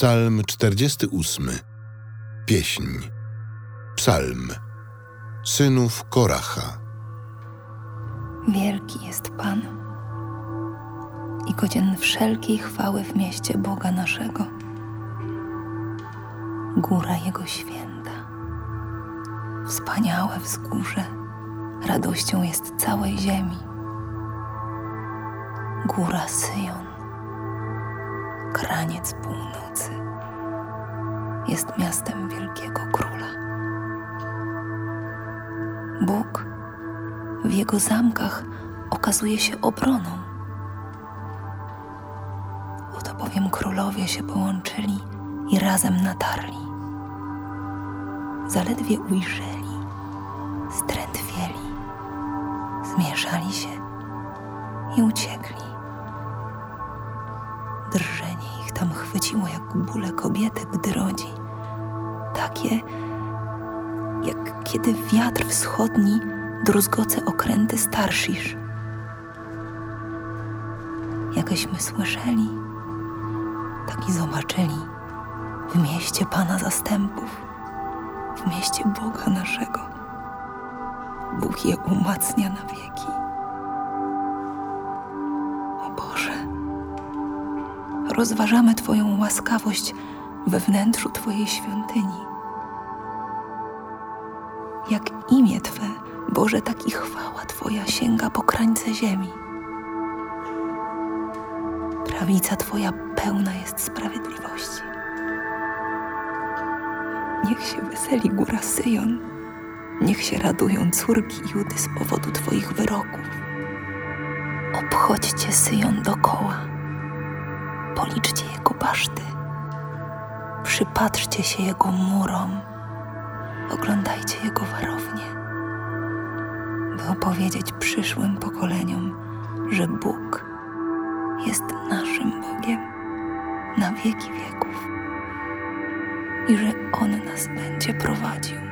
Psalm 48. Pieśń. Psalm. Synów Koracha. Wielki jest Pan i godzien wszelkiej chwały w mieście Boga naszego. Góra Jego święta. Wspaniałe wzgórze, radością jest całej ziemi. Góra Syjon, kraniec północy, jest miastem wielkiego króla. Bóg w jego zamkach okazuje się obroną. Oto bowiem królowie się połączyli i razem natarli. Zaledwie ujrzeli, strętwieli, zmieszali się i uciekli. Jak bóle kobiety, gdy rodzi. Takie, jak kiedy wiatr wschodni druzgoce okręty starszisz. Jakeśmy słyszeli, tak i zobaczyli w mieście Pana zastępów, w mieście Boga naszego. Bóg je umacnia na wieki. Rozważamy Twoją łaskawość we wnętrzu Twojej świątyni. Jak imię Twe, Boże, tak i chwała Twoja sięga po krańce ziemi. Prawica Twoja pełna jest sprawiedliwości. Niech się weseli góra Syjon, niech się radują córki Judy z powodu Twoich wyroków. Obchodźcie Syjon dokoła, policzcie jego baszty, przypatrzcie się jego murom, oglądajcie jego warownie, by opowiedzieć przyszłym pokoleniom, że Bóg jest naszym Bogiem na wieki wieków i że On nas będzie prowadził.